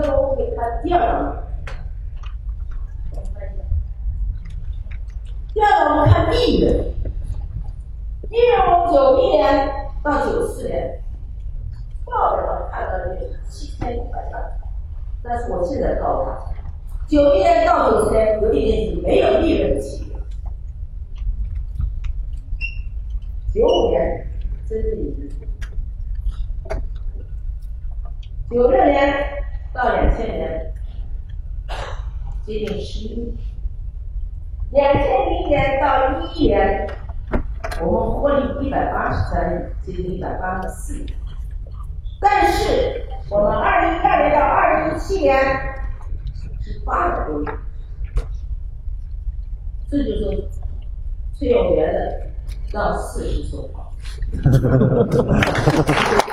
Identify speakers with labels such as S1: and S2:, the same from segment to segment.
S1: 那么我们给看第二个。第二个我们看利润，利润我九一年到九四年，报表上看到的是七千一百万，但是我现在告诉大家，九一年到九四年，格力电器没有利润的企业。九五年真正有利润，九六年到两千年接近十亿。两千零年到一一年，我们获利一百八十三亿，接近一百八十四亿。但是我们二零一二年到二零一七年是八百多亿，这就是崔永元的让四十说话。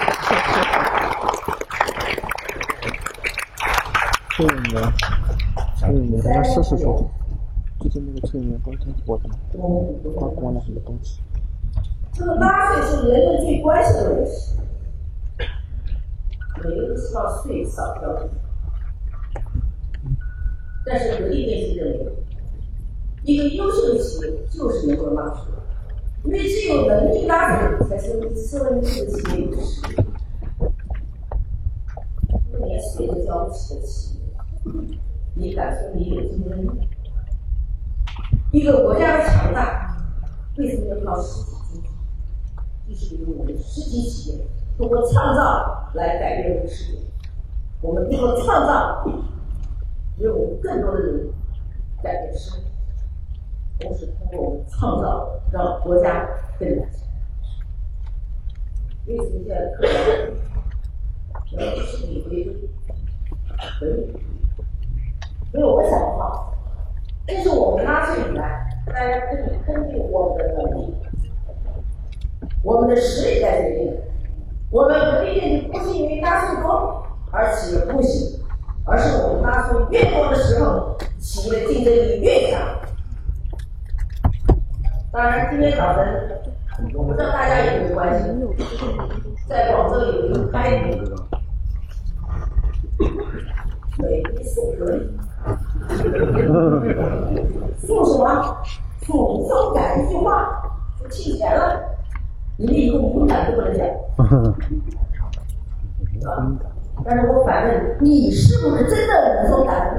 S2: 崔永元，崔永元让事实说话。最近那个催眠包挺火的，他关了很多东西。
S1: 这个纳税是人们最关心的问题，每个人都希望税少交点。但是格力电器认为，一个优秀的企业就是能够纳税，因为只有能力纳税，才是社会主义的企业有实力。连税都交不起的企业，你敢说你有竞争力？一个国家的强大，为什么要靠实体经济？就是因为我们实体企业通过创造来改变这个世界。我们通过创造，让我们更多的人改变生活，同时通过我们创造，让国家更加强大。为什么现在科学要实体回归？可以，因为我想的话。这是我们纳税以来，大家可以根据我们的能力、我们的实力来决定。我们格力电器不是因为纳税多而企业不行，而是我们纳税越多的时候，企业竞争力越强。当然，今天早晨，我不知道大家有没有关心，在广州有一个开幕，美的送格力。送什么？送送改一句话，说欠钱了，你们以后敏感都不能讲。但是我反问你，你是不是真的无风感？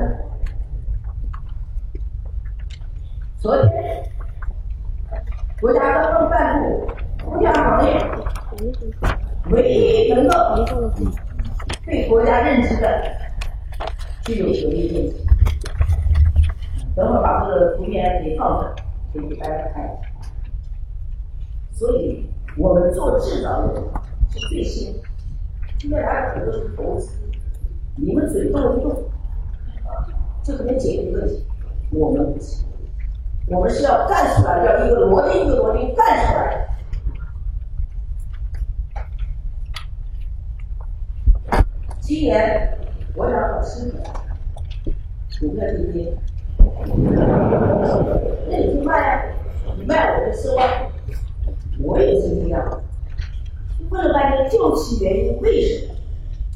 S1: 昨天，国家刚刚颁布空调行业唯一能够被国家认知的，具有实力的。等会把这个图片给放着，给给大家看一下。所以我们做制造业是最新，现在大家很多是投资，你们嘴动一动，啊，就可能解决问题。我们不行，我们是要干出来，要一个逻辑一个逻辑干出来。今年我想很清楚，股票这边。那你去卖，你卖我也是这样。问了半天，究其原因，为什么？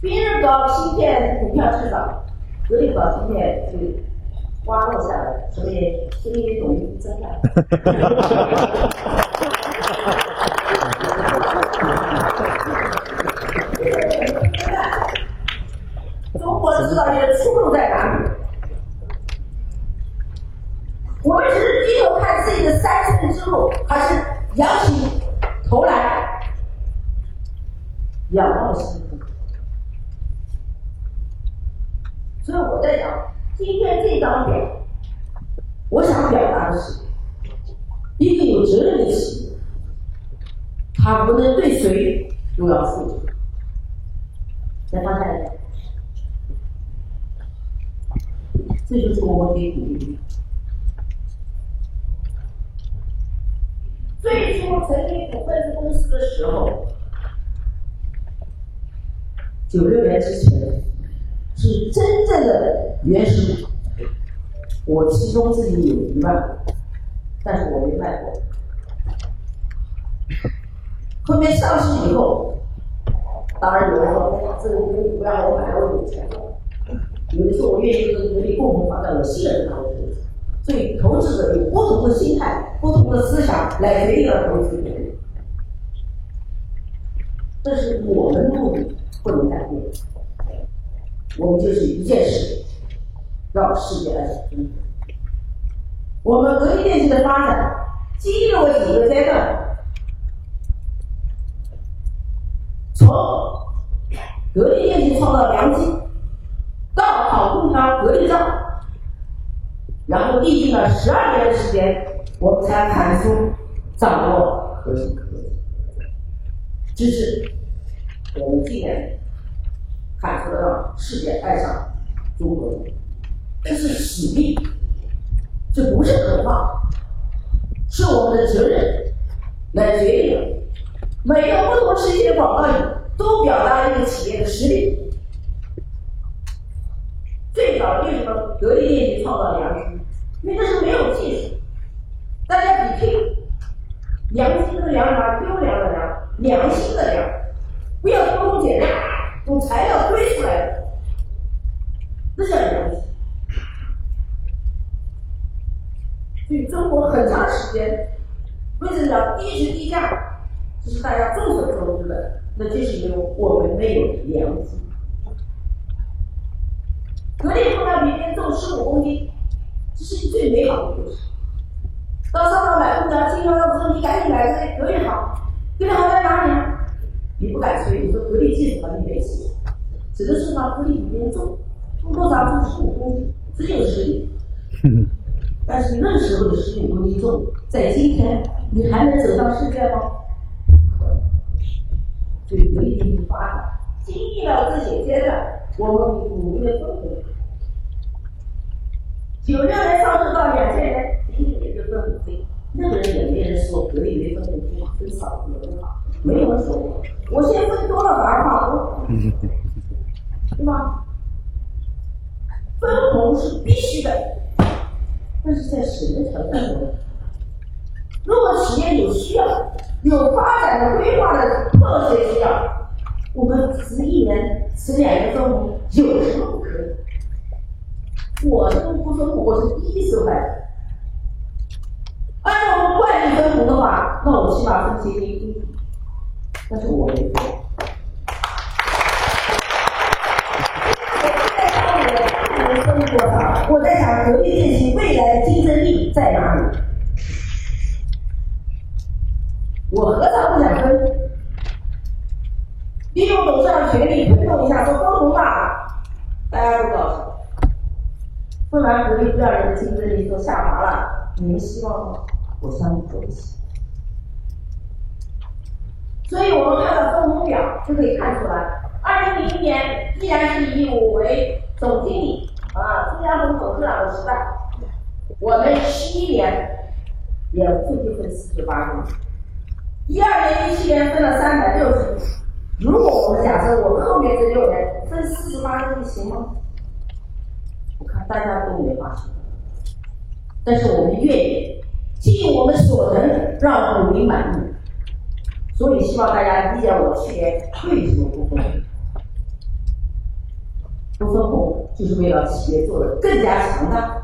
S1: 别人搞芯片股票市场，格力搞芯片就花落下来，所以所以容易增长。中国制造业的出路在哪里？我们只是低头看自己的三寸之路，还是仰起头来仰望星空？所以我在讲今天这张表，我想表达的是，一个有责任的企业，他不能对谁都要负责。来，放下来，这就是我们给鼓励。最初成立股份公司的时候，九六年之前是真正的原始股，我其中自己有一万股，但是我没卖过。后面上市以后，当然有人说：“这个股不让我买，我有钱了。”有的时候我愿意跟格力共同发展，我信任他，我投资。所以投资者有不同的心态、不同的思想来决定了投资决定。这是我们目的不能改变，我们就是一件事，让世界来改变。我们格力电器的发展经历了几个阶段，从格力电器创造良机，到好空调格力罩，然后历经了十二年的时间，我们才产出掌握核心科技，这是我们今年反复的让世界爱上中国，这是使命。这不是口号，是我们的责任来决定。每个不同时期的广告语都表达了一个企业的实力。最早为什么格力电器创造良心？因为那时候没有技术，大家比拼良心的良啥？优良的良，良心的良，不要偷工减料，用材料堆出来的，那叫良心。所以中国很长时间为什么叫低质低价？这是大家众所周知的，那就是因为我们没有良心。格力空调明天重十五公斤，这是最美好的故事。到商场买空调，经销商说你赶紧买这格力好，格力好在哪里？你不敢吹，你说格力技术好，你别气，只能说呢，格力比别人重，重多少？重十五公斤，这就是实力。但是那时候的十五公斤重，在今天你还能走到世界吗？所以格力电器发展经历了这些阶段，我们努力的奋斗。九六年上升到两千年，仅仅也就分五倍，那个人也没人说格力没分红多，分少分好，没有人说过。我现在分多了反而怕多，对吗？分红是必须的。但是在什么条件下？如果企业有需要、有发展的规划的特别需要，我们持一年、持两年分红有什么不可以？我都不分红，我是第一次来。按照我们惯例分红的话，那我起码分钱给你，但是我没做。我在想，格力电器未来的竞争力在哪里？我何尝不想分？利用董事长一下，说分红吧，大家都高兴。分完格力第二年的竞争力就下滑了，你们希望吗？我相信不起。所以我们看到分红表就可以看出来，二零零一年依然是以我为总经理。啊，中央董事长的时代，我们十一年也最就分四十八公斤，一二年、一七年分了三百六十斤。如果我们假设我们后面这六年分四十八公斤行吗？我看大家都没发现，但是我们愿意尽我们所能让股民满意，所以希望大家理解我去年为什么不分红。不分红就是为了企业做的更加强大，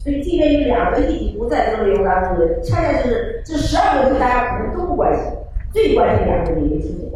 S1: 所以今年有两个议题不在这个内容当中的，恰恰就是这十二个题大家可能都不关心，最关键的还是年轻人。